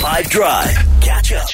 5 Drive. Catch up.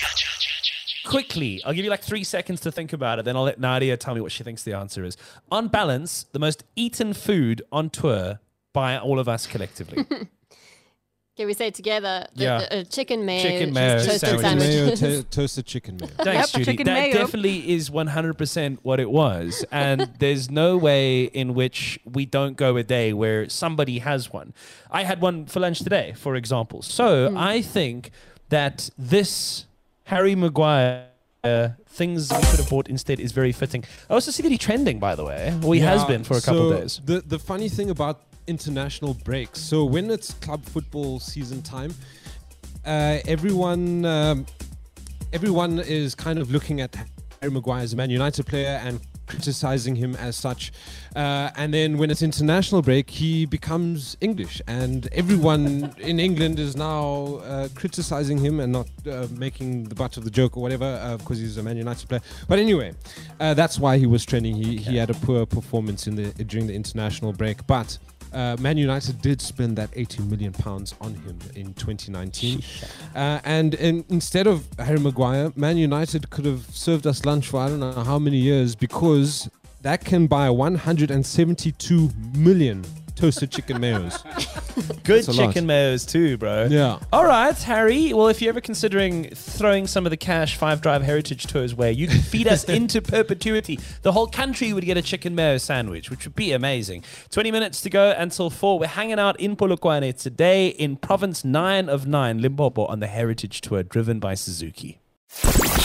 Quickly, I'll give you like three seconds to think about it, then I'll let Nadia tell me what she thinks the answer is. On balance, the most eaten food on tour by all of us collectively. Can we say it together? The- Yeah. the- uh, chicken mayo, Chicken mayo toasted sandwich. sandwich. Mayo, to- toasted chicken mayo. Thanks, Yep, Judy. chicken That mayo. definitely is 100% what it was. And there's no way in which we don't go a day where somebody has one. I had one for lunch today, for example. So I think that this Harry Maguire. Uh, things we could have bought instead is very fitting. I also see that he's trending, by the way. Well, he has been for a couple so days. The the funny thing about international breaks, so when it's club football season time, uh, everyone um, everyone is kind of looking at Harry Maguire as a Man United player and criticizing him as such. Uh, and then when it's international break, he becomes English, and everyone in England is now uh, criticizing him and not uh, making the butt of the joke or whatever because he's a Man United player. But anyway, uh, that's why he was trending. He, he had a poor performance in the during the international break, but. Uh, Man United did spend that 80 million pounds on him in 2019, uh, and in, instead of Harry Maguire, Man United could have served us lunch for I don't know how many years because that can buy 172 million toasted chicken mayos. Good That's a lot. chicken mayos too, bro. Yeah. All right, Harry. Well, if you're ever considering throwing some of the cash Five Drive Heritage Tours way, you can feed us into perpetuity. The whole country would get a chicken mayo sandwich, which would be amazing. 20 minutes to go until 4. We're hanging out in Polokwane today in Province 9 of 9, Limpopo, on the Heritage Tour driven by Suzuki.